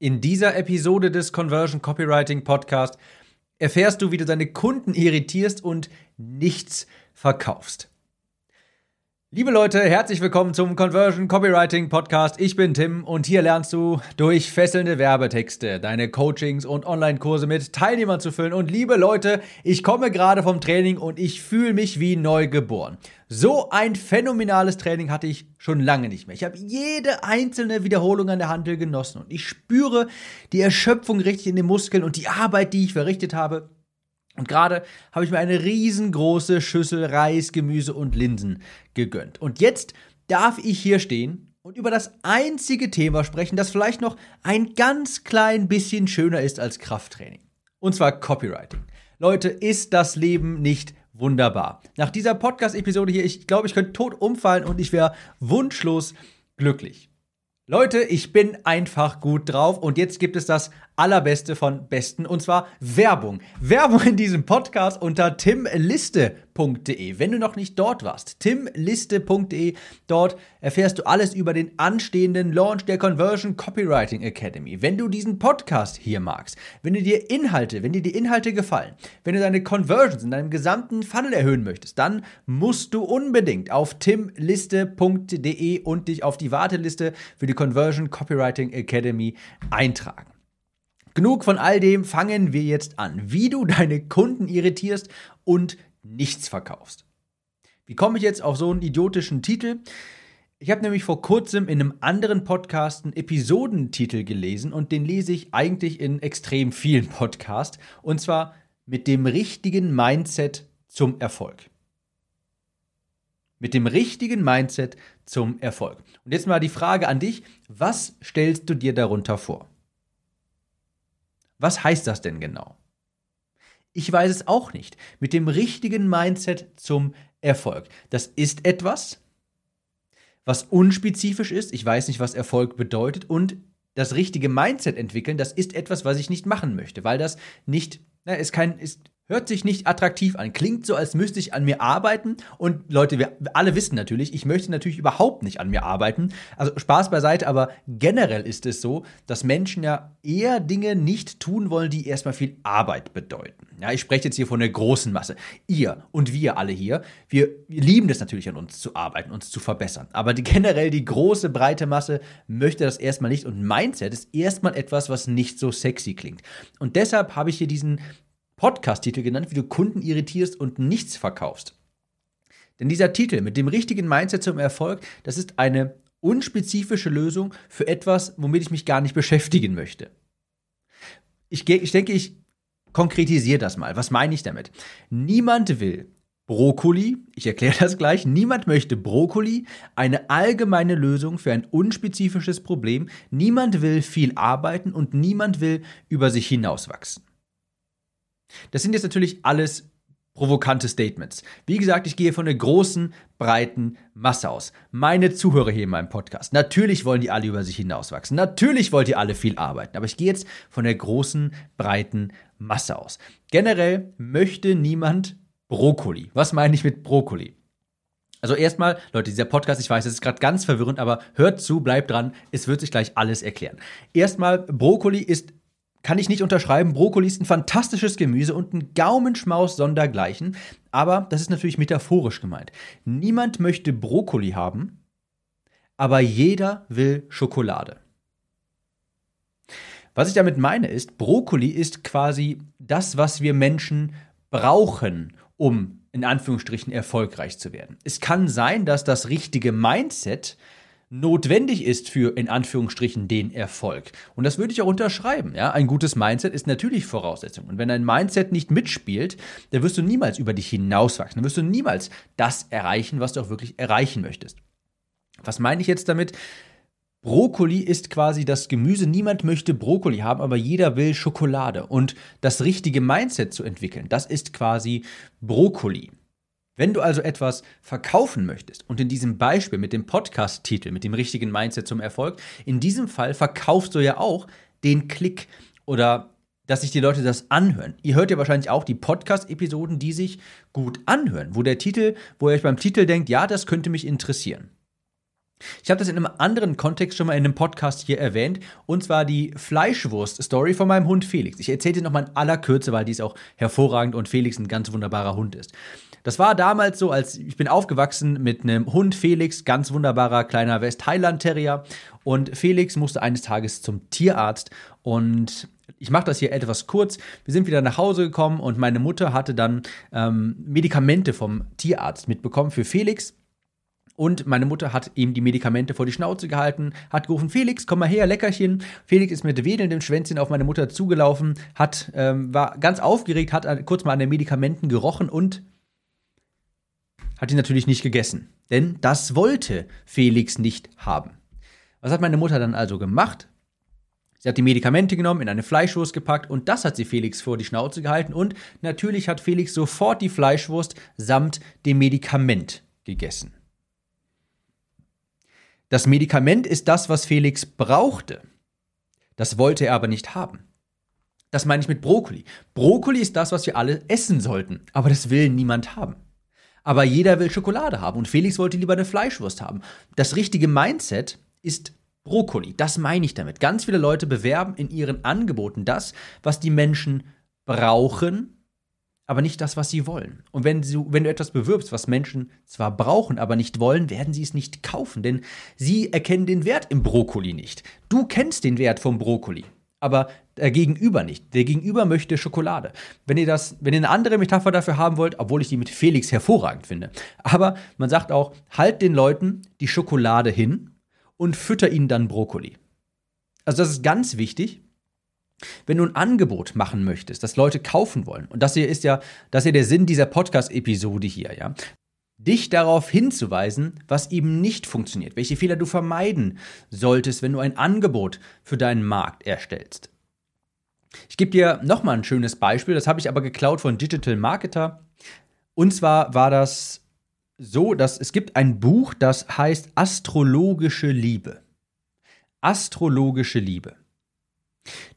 In dieser Episode des Conversion Copywriting Podcast erfährst du, wie du deine Kunden irritierst und nichts verkaufst. Liebe Leute, herzlich willkommen zum Conversion Copywriting Podcast. Ich bin Tim und hier lernst du durch fesselnde Werbetexte deine Coachings und Online-Kurse mit Teilnehmern zu füllen. Und liebe Leute, ich komme gerade vom Training und ich fühle mich wie neu geboren. So ein phänomenales Training hatte ich schon lange nicht mehr. Ich habe jede einzelne Wiederholung an der Handel genossen und ich spüre die Erschöpfung richtig in den Muskeln und die Arbeit, die ich verrichtet habe und gerade habe ich mir eine riesengroße Schüssel Reis, Gemüse und Linsen gegönnt. Und jetzt darf ich hier stehen und über das einzige Thema sprechen, das vielleicht noch ein ganz klein bisschen schöner ist als Krafttraining. Und zwar Copywriting. Leute, ist das Leben nicht wunderbar? Nach dieser Podcast-Episode hier, ich glaube, ich könnte tot umfallen und ich wäre wunschlos glücklich. Leute, ich bin einfach gut drauf und jetzt gibt es das allerbeste von besten und zwar Werbung. Werbung in diesem Podcast unter timliste.de. Wenn du noch nicht dort warst, timliste.de, dort erfährst du alles über den anstehenden Launch der Conversion Copywriting Academy. Wenn du diesen Podcast hier magst, wenn du dir Inhalte, wenn dir die Inhalte gefallen, wenn du deine Conversions in deinem gesamten Funnel erhöhen möchtest, dann musst du unbedingt auf timliste.de und dich auf die Warteliste für die Conversion Copywriting Academy eintragen. Genug von all dem, fangen wir jetzt an. Wie du deine Kunden irritierst und nichts verkaufst. Wie komme ich jetzt auf so einen idiotischen Titel? Ich habe nämlich vor kurzem in einem anderen Podcast einen Episodentitel gelesen und den lese ich eigentlich in extrem vielen Podcasts und zwar mit dem richtigen Mindset zum Erfolg. Mit dem richtigen Mindset zum Erfolg. Und jetzt mal die Frage an dich, was stellst du dir darunter vor? Was heißt das denn genau? Ich weiß es auch nicht. Mit dem richtigen Mindset zum Erfolg. Das ist etwas, was unspezifisch ist. Ich weiß nicht, was Erfolg bedeutet. Und das richtige Mindset entwickeln, das ist etwas, was ich nicht machen möchte, weil das nicht, na, ist kein, ist Hört sich nicht attraktiv an, klingt so, als müsste ich an mir arbeiten. Und Leute, wir alle wissen natürlich, ich möchte natürlich überhaupt nicht an mir arbeiten. Also Spaß beiseite, aber generell ist es so, dass Menschen ja eher Dinge nicht tun wollen, die erstmal viel Arbeit bedeuten. Ja, ich spreche jetzt hier von der großen Masse. Ihr und wir alle hier, wir lieben es natürlich an uns zu arbeiten, uns zu verbessern. Aber die, generell die große, breite Masse möchte das erstmal nicht. Und Mindset ist erstmal etwas, was nicht so sexy klingt. Und deshalb habe ich hier diesen Podcast-Titel genannt, wie du Kunden irritierst und nichts verkaufst. Denn dieser Titel mit dem richtigen Mindset zum Erfolg, das ist eine unspezifische Lösung für etwas, womit ich mich gar nicht beschäftigen möchte. Ich, ich denke, ich konkretisiere das mal. Was meine ich damit? Niemand will Brokkoli, ich erkläre das gleich, niemand möchte Brokkoli, eine allgemeine Lösung für ein unspezifisches Problem, niemand will viel arbeiten und niemand will über sich hinauswachsen. Das sind jetzt natürlich alles provokante Statements. Wie gesagt, ich gehe von der großen, breiten Masse aus. Meine Zuhörer hier in meinem Podcast. Natürlich wollen die alle über sich hinauswachsen. Natürlich wollt ihr alle viel arbeiten. Aber ich gehe jetzt von der großen, breiten Masse aus. Generell möchte niemand Brokkoli. Was meine ich mit Brokkoli? Also erstmal, Leute, dieser Podcast, ich weiß, es ist gerade ganz verwirrend, aber hört zu, bleibt dran, es wird sich gleich alles erklären. Erstmal, Brokkoli ist kann ich nicht unterschreiben. Brokkoli ist ein fantastisches Gemüse und ein Gaumenschmaus sondergleichen. Aber das ist natürlich metaphorisch gemeint. Niemand möchte Brokkoli haben, aber jeder will Schokolade. Was ich damit meine ist, Brokkoli ist quasi das, was wir Menschen brauchen, um in Anführungsstrichen erfolgreich zu werden. Es kann sein, dass das richtige Mindset notwendig ist für in Anführungsstrichen den Erfolg. Und das würde ich auch unterschreiben. Ja? Ein gutes Mindset ist natürlich Voraussetzung. Und wenn dein Mindset nicht mitspielt, dann wirst du niemals über dich hinauswachsen. Dann wirst du niemals das erreichen, was du auch wirklich erreichen möchtest. Was meine ich jetzt damit? Brokkoli ist quasi das Gemüse. Niemand möchte Brokkoli haben, aber jeder will Schokolade. Und das richtige Mindset zu entwickeln, das ist quasi Brokkoli. Wenn du also etwas verkaufen möchtest und in diesem Beispiel mit dem Podcast-Titel, mit dem richtigen Mindset zum Erfolg, in diesem Fall verkaufst du ja auch den Klick oder dass sich die Leute das anhören. Ihr hört ja wahrscheinlich auch die Podcast-Episoden, die sich gut anhören, wo der Titel, wo ihr euch beim Titel denkt, ja, das könnte mich interessieren. Ich habe das in einem anderen Kontext schon mal in einem Podcast hier erwähnt, und zwar die Fleischwurst-Story von meinem Hund Felix. Ich erzähle dir nochmal in aller Kürze, weil die ist auch hervorragend und Felix ein ganz wunderbarer Hund ist. Das war damals so, als ich bin aufgewachsen mit einem Hund Felix, ganz wunderbarer kleiner West Highland Terrier. Und Felix musste eines Tages zum Tierarzt und ich mache das hier etwas kurz. Wir sind wieder nach Hause gekommen und meine Mutter hatte dann ähm, Medikamente vom Tierarzt mitbekommen für Felix. Und meine Mutter hat ihm die Medikamente vor die Schnauze gehalten, hat gerufen, Felix, komm mal her, Leckerchen. Felix ist mit wedelndem Schwänzchen auf meine Mutter zugelaufen, hat, ähm, war ganz aufgeregt, hat kurz mal an den Medikamenten gerochen und hat ihn natürlich nicht gegessen. Denn das wollte Felix nicht haben. Was hat meine Mutter dann also gemacht? Sie hat die Medikamente genommen, in eine Fleischwurst gepackt und das hat sie Felix vor die Schnauze gehalten und natürlich hat Felix sofort die Fleischwurst samt dem Medikament gegessen. Das Medikament ist das, was Felix brauchte. Das wollte er aber nicht haben. Das meine ich mit Brokkoli. Brokkoli ist das, was wir alle essen sollten, aber das will niemand haben. Aber jeder will Schokolade haben und Felix wollte lieber eine Fleischwurst haben. Das richtige Mindset ist Brokkoli. Das meine ich damit. Ganz viele Leute bewerben in ihren Angeboten das, was die Menschen brauchen, aber nicht das, was sie wollen. Und wenn du, wenn du etwas bewirbst, was Menschen zwar brauchen, aber nicht wollen, werden sie es nicht kaufen, denn sie erkennen den Wert im Brokkoli nicht. Du kennst den Wert vom Brokkoli, aber der Gegenüber nicht. Der Gegenüber möchte Schokolade. Wenn ihr das, wenn ihr eine andere Metapher dafür haben wollt, obwohl ich die mit Felix hervorragend finde, aber man sagt auch, halt den Leuten die Schokolade hin und fütter ihnen dann Brokkoli. Also das ist ganz wichtig. Wenn du ein Angebot machen möchtest, das Leute kaufen wollen, und das hier ist ja, das hier der Sinn dieser Podcast-Episode hier, ja, dich darauf hinzuweisen, was eben nicht funktioniert, welche Fehler du vermeiden solltest, wenn du ein Angebot für deinen Markt erstellst. Ich gebe dir nochmal ein schönes Beispiel, das habe ich aber geklaut von Digital Marketer. Und zwar war das so, dass es gibt ein Buch, das heißt Astrologische Liebe. Astrologische Liebe.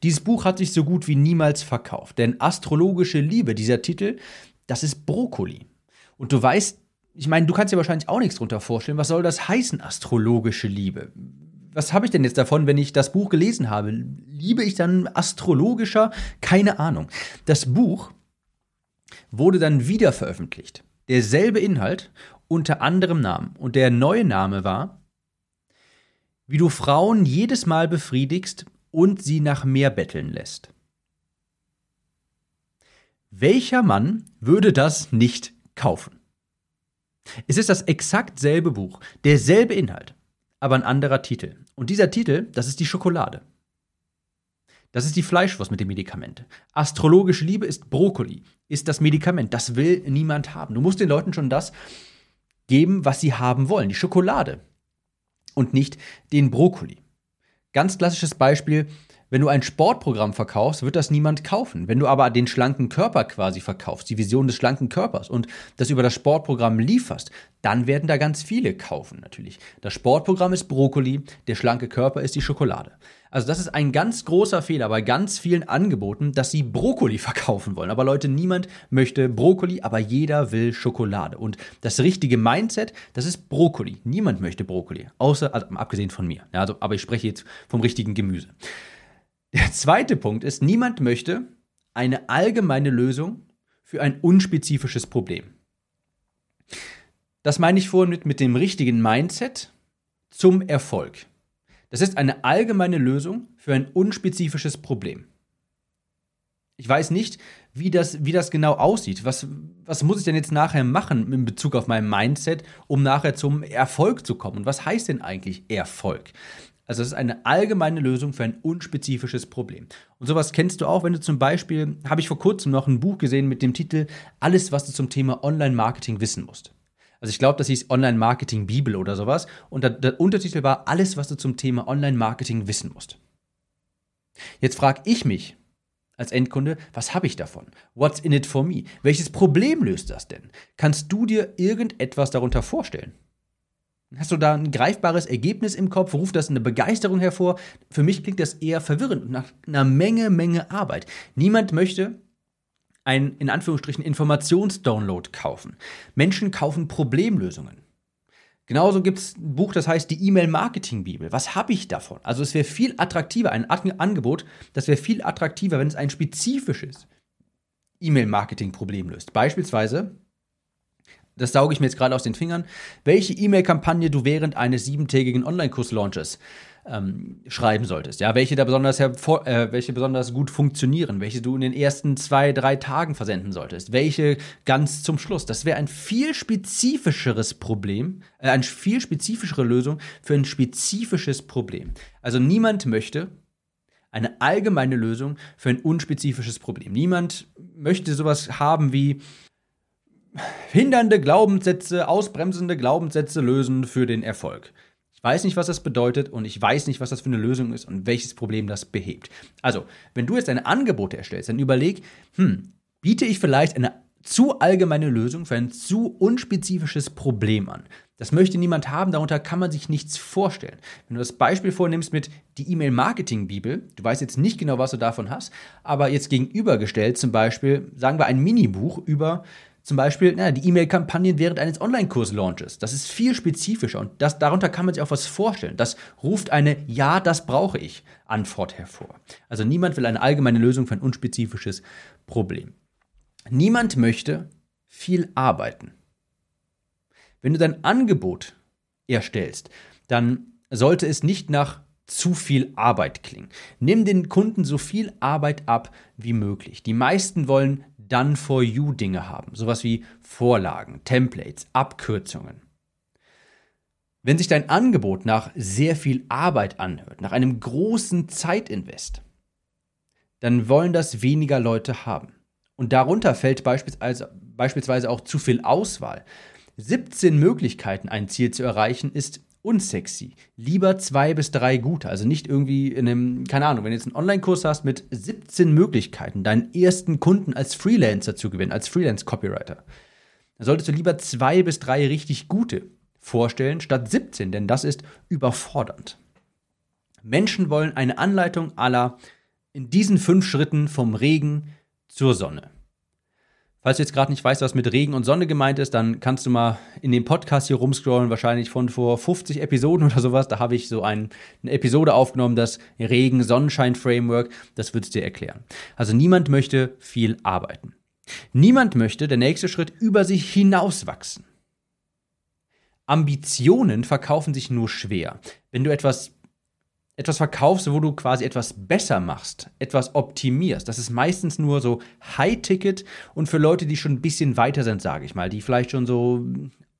Dieses Buch hat sich so gut wie niemals verkauft, denn Astrologische Liebe, dieser Titel, das ist Brokkoli. Und du weißt, ich meine, du kannst dir wahrscheinlich auch nichts darunter vorstellen, was soll das heißen, astrologische Liebe? Was habe ich denn jetzt davon, wenn ich das Buch gelesen habe? Liebe ich dann astrologischer? Keine Ahnung. Das Buch wurde dann wieder veröffentlicht derselbe Inhalt unter anderem Namen. Und der neue Name war, wie du Frauen jedes Mal befriedigst und sie nach mehr betteln lässt. Welcher Mann würde das nicht kaufen? Es ist das exakt selbe Buch, derselbe Inhalt, aber ein anderer Titel. Und dieser Titel, das ist die Schokolade. Das ist die Fleischwurst mit dem Medikament. Astrologische Liebe ist Brokkoli, ist das Medikament. Das will niemand haben. Du musst den Leuten schon das geben, was sie haben wollen, die Schokolade und nicht den Brokkoli. Ganz klassisches Beispiel, wenn du ein Sportprogramm verkaufst, wird das niemand kaufen. Wenn du aber den schlanken Körper quasi verkaufst, die Vision des schlanken Körpers und das über das Sportprogramm lieferst, dann werden da ganz viele kaufen natürlich. Das Sportprogramm ist Brokkoli, der schlanke Körper ist die Schokolade. Also das ist ein ganz großer Fehler bei ganz vielen Angeboten, dass sie Brokkoli verkaufen wollen. Aber Leute, niemand möchte Brokkoli, aber jeder will Schokolade. Und das richtige Mindset, das ist Brokkoli. Niemand möchte Brokkoli, außer also, abgesehen von mir. Ja, also, aber ich spreche jetzt vom richtigen Gemüse. Der zweite Punkt ist, niemand möchte eine allgemeine Lösung für ein unspezifisches Problem. Das meine ich vorhin mit, mit dem richtigen Mindset zum Erfolg. Das ist eine allgemeine Lösung für ein unspezifisches Problem. Ich weiß nicht, wie das, wie das genau aussieht. Was, was muss ich denn jetzt nachher machen in Bezug auf mein Mindset, um nachher zum Erfolg zu kommen? Und was heißt denn eigentlich Erfolg? Also es ist eine allgemeine Lösung für ein unspezifisches Problem. Und sowas kennst du auch, wenn du zum Beispiel, habe ich vor kurzem noch ein Buch gesehen mit dem Titel Alles, was du zum Thema Online-Marketing wissen musst. Also ich glaube, das hieß Online-Marketing-Bibel oder sowas. Und der, der Untertitel war Alles, was du zum Thema Online-Marketing wissen musst. Jetzt frage ich mich, als Endkunde, was habe ich davon? What's in it for me? Welches Problem löst das denn? Kannst du dir irgendetwas darunter vorstellen? Hast du da ein greifbares Ergebnis im Kopf? Ruft das eine Begeisterung hervor? Für mich klingt das eher verwirrend und nach einer Menge, Menge Arbeit. Niemand möchte ein in Anführungsstrichen Informationsdownload kaufen. Menschen kaufen Problemlösungen. Genauso gibt es ein Buch, das heißt die E-Mail-Marketing-Bibel. Was habe ich davon? Also es wäre viel attraktiver, ein Angebot, das wäre viel attraktiver, wenn es ein spezifisches E-Mail-Marketing-Problem löst. Beispielsweise, das sauge ich mir jetzt gerade aus den Fingern, welche E-Mail-Kampagne du während eines siebentägigen Online-Kurs-Launches ähm, schreiben solltest. Ja, welche da besonders hervor, äh, welche besonders gut funktionieren, welche du in den ersten zwei, drei Tagen versenden solltest, welche ganz zum Schluss. Das wäre ein viel spezifischeres Problem, äh, eine viel spezifischere Lösung für ein spezifisches Problem. Also niemand möchte eine allgemeine Lösung für ein unspezifisches Problem. Niemand möchte sowas haben wie hindernde Glaubenssätze, ausbremsende Glaubenssätze lösen für den Erfolg. Ich weiß nicht, was das bedeutet und ich weiß nicht, was das für eine Lösung ist und welches Problem das behebt. Also, wenn du jetzt ein Angebot erstellst, dann überleg, hm, biete ich vielleicht eine zu allgemeine Lösung für ein zu unspezifisches Problem an. Das möchte niemand haben, darunter kann man sich nichts vorstellen. Wenn du das Beispiel vornimmst mit die E-Mail-Marketing-Bibel, du weißt jetzt nicht genau, was du davon hast, aber jetzt gegenübergestellt zum Beispiel, sagen wir ein Minibuch über zum Beispiel na, die E-Mail-Kampagnen während eines Online-Kurs-Launches. Das ist viel spezifischer und das, darunter kann man sich auch was vorstellen. Das ruft eine Ja, das brauche ich Antwort hervor. Also niemand will eine allgemeine Lösung für ein unspezifisches Problem. Niemand möchte viel arbeiten. Wenn du dein Angebot erstellst, dann sollte es nicht nach zu viel Arbeit klingen. Nimm den Kunden so viel Arbeit ab wie möglich. Die meisten wollen Done for You Dinge haben, sowas wie Vorlagen, Templates, Abkürzungen. Wenn sich dein Angebot nach sehr viel Arbeit anhört, nach einem großen Zeitinvest, dann wollen das weniger Leute haben. Und darunter fällt beispielsweise, beispielsweise auch zu viel Auswahl. 17 Möglichkeiten, ein Ziel zu erreichen, ist unsexy. Lieber zwei bis drei gute. Also nicht irgendwie in einem, keine Ahnung, wenn du jetzt einen Online-Kurs hast mit 17 Möglichkeiten, deinen ersten Kunden als Freelancer zu gewinnen, als Freelance-Copywriter, dann solltest du lieber zwei bis drei richtig gute vorstellen, statt 17, denn das ist überfordernd. Menschen wollen eine Anleitung aller in diesen fünf Schritten vom Regen zur Sonne. Falls du jetzt gerade nicht weißt, was mit Regen und Sonne gemeint ist, dann kannst du mal in den Podcast hier rumscrollen, wahrscheinlich von vor 50 Episoden oder sowas. Da habe ich so ein, eine Episode aufgenommen, das Regen-Sonnenschein-Framework. Das wird es dir erklären. Also niemand möchte viel arbeiten. Niemand möchte, der nächste Schritt, über sich hinauswachsen. Ambitionen verkaufen sich nur schwer. Wenn du etwas etwas verkaufst, wo du quasi etwas besser machst, etwas optimierst. Das ist meistens nur so High-Ticket und für Leute, die schon ein bisschen weiter sind, sage ich mal, die vielleicht schon so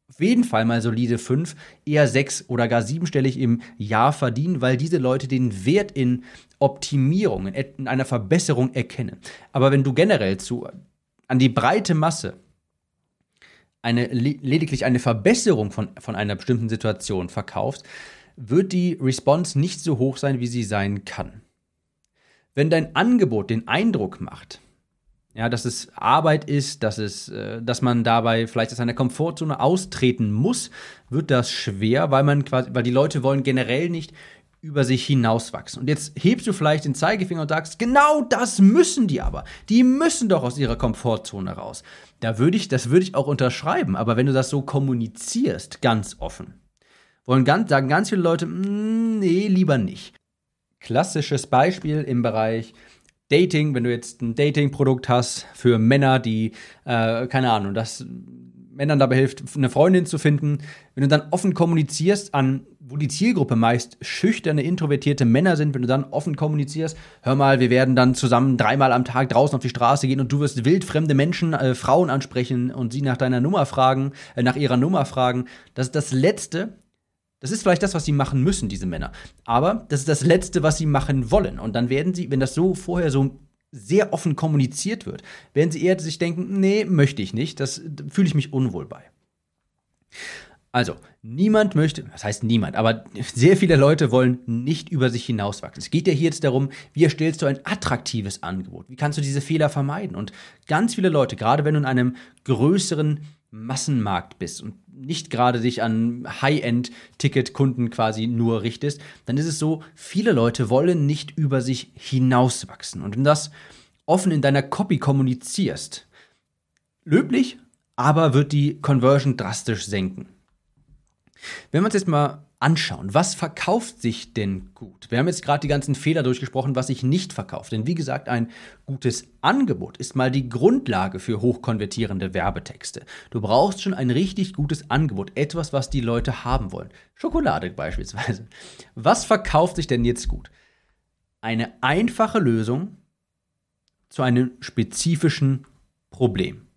auf jeden Fall mal solide fünf, eher sechs oder gar siebenstellig im Jahr verdienen, weil diese Leute den Wert in Optimierung, in einer Verbesserung erkennen. Aber wenn du generell zu, an die breite Masse eine, lediglich eine Verbesserung von, von einer bestimmten Situation verkaufst, wird die Response nicht so hoch sein, wie sie sein kann. Wenn dein Angebot den Eindruck macht, ja, dass es Arbeit ist, dass es, äh, dass man dabei vielleicht aus seiner Komfortzone austreten muss, wird das schwer, weil man quasi, weil die Leute wollen generell nicht über sich hinauswachsen. Und jetzt hebst du vielleicht den Zeigefinger und sagst, genau das müssen die aber. Die müssen doch aus ihrer Komfortzone raus. Da würde ich, das würde ich auch unterschreiben. Aber wenn du das so kommunizierst, ganz offen, wollen ganz, sagen ganz viele Leute, mm, nee, lieber nicht. Klassisches Beispiel im Bereich Dating, wenn du jetzt ein Dating-Produkt hast für Männer, die, äh, keine Ahnung, das Männern dabei hilft, eine Freundin zu finden, wenn du dann offen kommunizierst an, wo die Zielgruppe meist schüchterne, introvertierte Männer sind, wenn du dann offen kommunizierst, hör mal, wir werden dann zusammen dreimal am Tag draußen auf die Straße gehen und du wirst wildfremde Menschen, äh, Frauen ansprechen und sie nach deiner Nummer fragen, äh, nach ihrer Nummer fragen. Das ist das Letzte, das ist vielleicht das, was sie machen müssen, diese Männer. Aber das ist das Letzte, was sie machen wollen. Und dann werden sie, wenn das so vorher so sehr offen kommuniziert wird, werden sie eher sich denken, nee, möchte ich nicht, das fühle ich mich unwohl bei. Also, niemand möchte, das heißt niemand, aber sehr viele Leute wollen nicht über sich hinauswachsen. Es geht ja hier jetzt darum, wie erstellst du ein attraktives Angebot? Wie kannst du diese Fehler vermeiden? Und ganz viele Leute, gerade wenn du in einem größeren Massenmarkt bist und nicht gerade dich an High-End-Ticket-Kunden quasi nur richtest, dann ist es so, viele Leute wollen nicht über sich hinauswachsen. Und wenn du das offen in deiner Copy kommunizierst, löblich, aber wird die Conversion drastisch senken. Wenn wir uns jetzt mal anschauen, was verkauft sich denn gut? Wir haben jetzt gerade die ganzen Fehler durchgesprochen, was sich nicht verkauft. Denn wie gesagt, ein gutes Angebot ist mal die Grundlage für hochkonvertierende Werbetexte. Du brauchst schon ein richtig gutes Angebot, etwas, was die Leute haben wollen. Schokolade beispielsweise. Was verkauft sich denn jetzt gut? Eine einfache Lösung zu einem spezifischen Problem.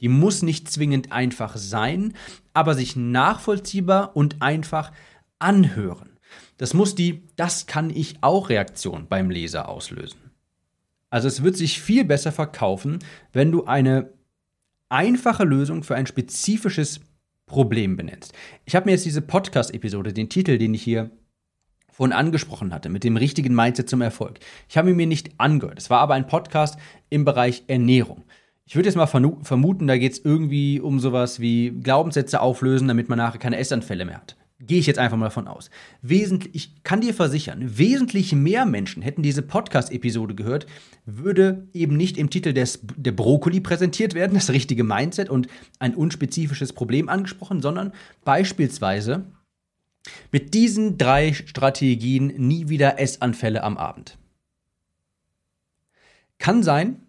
Die muss nicht zwingend einfach sein, aber sich nachvollziehbar und einfach anhören. Das muss die Das kann ich auch Reaktion beim Leser auslösen. Also es wird sich viel besser verkaufen, wenn du eine einfache Lösung für ein spezifisches Problem benennst. Ich habe mir jetzt diese Podcast-Episode, den Titel, den ich hier vorhin angesprochen hatte, mit dem richtigen Mindset zum Erfolg. Ich habe ihn mir nicht angehört. Es war aber ein Podcast im Bereich Ernährung. Ich würde jetzt mal vermuten, da geht es irgendwie um sowas wie Glaubenssätze auflösen, damit man nachher keine Essanfälle mehr hat. Gehe ich jetzt einfach mal davon aus. Wesentlich, ich kann dir versichern, wesentlich mehr Menschen hätten diese Podcast-Episode gehört, würde eben nicht im Titel des, der Brokkoli präsentiert werden, das richtige Mindset und ein unspezifisches Problem angesprochen, sondern beispielsweise mit diesen drei Strategien nie wieder Essanfälle am Abend. Kann sein,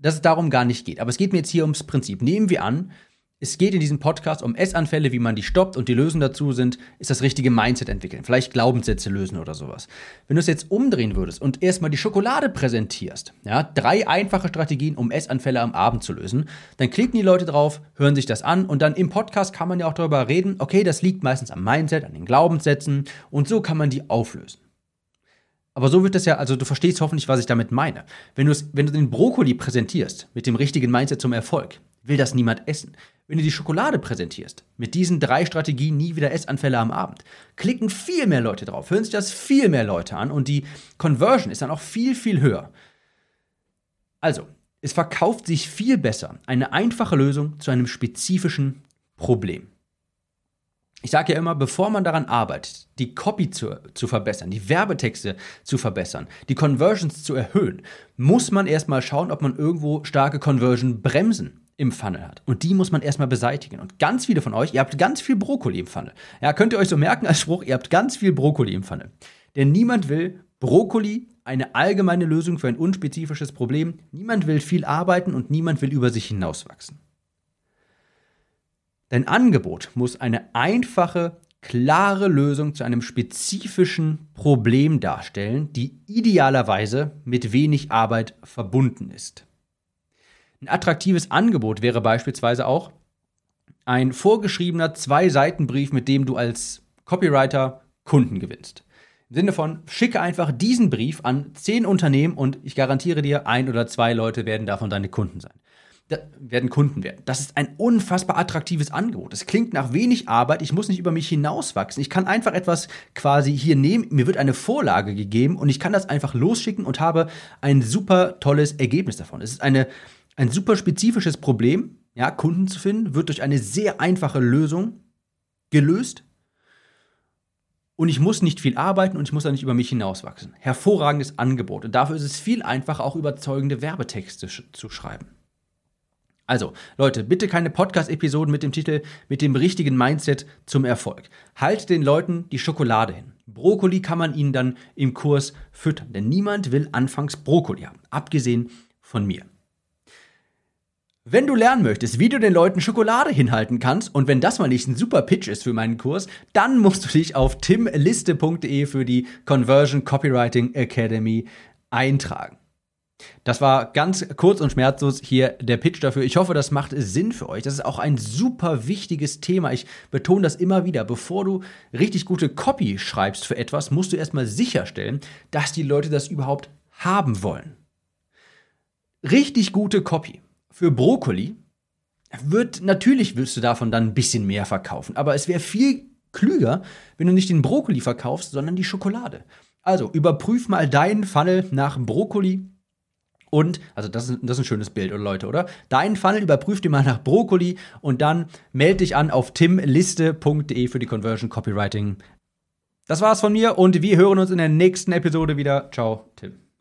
dass es darum gar nicht geht. Aber es geht mir jetzt hier ums Prinzip. Nehmen wir an, es geht in diesem Podcast um Essanfälle, wie man die stoppt und die Lösungen dazu sind, ist das richtige Mindset entwickeln. Vielleicht Glaubenssätze lösen oder sowas. Wenn du es jetzt umdrehen würdest und erstmal die Schokolade präsentierst, ja, drei einfache Strategien, um Essanfälle am Abend zu lösen, dann klicken die Leute drauf, hören sich das an und dann im Podcast kann man ja auch darüber reden, okay, das liegt meistens am Mindset, an den Glaubenssätzen und so kann man die auflösen. Aber so wird das ja, also du verstehst hoffentlich, was ich damit meine. Wenn, wenn du den Brokkoli präsentierst mit dem richtigen Mindset zum Erfolg, will das niemand essen. Wenn du die Schokolade präsentierst, mit diesen drei Strategien nie wieder Essanfälle am Abend, klicken viel mehr Leute drauf, hören sich das viel mehr Leute an und die Conversion ist dann auch viel, viel höher. Also, es verkauft sich viel besser eine einfache Lösung zu einem spezifischen Problem ich sage ja immer, bevor man daran arbeitet, die Copy zu, zu verbessern, die Werbetexte zu verbessern, die Conversions zu erhöhen, muss man erstmal schauen, ob man irgendwo starke Conversion-Bremsen im Funnel hat. Und die muss man erstmal beseitigen. Und ganz viele von euch, ihr habt ganz viel Brokkoli im Funnel. Ja, könnt ihr euch so merken als Spruch, ihr habt ganz viel Brokkoli im Funnel. Denn niemand will Brokkoli, eine allgemeine Lösung für ein unspezifisches Problem. Niemand will viel arbeiten und niemand will über sich hinauswachsen. Dein Angebot muss eine einfache, klare Lösung zu einem spezifischen Problem darstellen, die idealerweise mit wenig Arbeit verbunden ist. Ein attraktives Angebot wäre beispielsweise auch ein vorgeschriebener Zwei-Seiten-Brief, mit dem du als Copywriter Kunden gewinnst. Im Sinne von, schicke einfach diesen Brief an zehn Unternehmen und ich garantiere dir, ein oder zwei Leute werden davon deine Kunden sein werden Kunden werden. Das ist ein unfassbar attraktives Angebot. Es klingt nach wenig Arbeit, ich muss nicht über mich hinauswachsen. Ich kann einfach etwas quasi hier nehmen, mir wird eine Vorlage gegeben und ich kann das einfach losschicken und habe ein super tolles Ergebnis davon. Es ist eine, ein super spezifisches Problem, ja, Kunden zu finden, wird durch eine sehr einfache Lösung gelöst. Und ich muss nicht viel arbeiten und ich muss da nicht über mich hinauswachsen. Hervorragendes Angebot. Und dafür ist es viel einfacher, auch überzeugende Werbetexte zu schreiben. Also, Leute, bitte keine Podcast-Episoden mit dem Titel mit dem richtigen Mindset zum Erfolg. Halt den Leuten die Schokolade hin. Brokkoli kann man ihnen dann im Kurs füttern, denn niemand will anfangs Brokkoli haben, abgesehen von mir. Wenn du lernen möchtest, wie du den Leuten Schokolade hinhalten kannst und wenn das mal nicht ein super Pitch ist für meinen Kurs, dann musst du dich auf timliste.de für die Conversion Copywriting Academy eintragen. Das war ganz kurz und schmerzlos hier der Pitch dafür. Ich hoffe, das macht Sinn für euch. Das ist auch ein super wichtiges Thema. Ich betone das immer wieder. Bevor du richtig gute Copy schreibst für etwas, musst du erstmal sicherstellen, dass die Leute das überhaupt haben wollen. Richtig gute Copy für Brokkoli wird, natürlich wirst du davon dann ein bisschen mehr verkaufen. Aber es wäre viel klüger, wenn du nicht den Brokkoli verkaufst, sondern die Schokolade. Also überprüf mal deinen Funnel nach Brokkoli und, also das ist, das ist ein schönes Bild, oder Leute, oder? Dein Funnel überprüft ihr mal nach Brokkoli und dann melde dich an auf timliste.de für die Conversion Copywriting. Das war's von mir und wir hören uns in der nächsten Episode wieder. Ciao, Tim.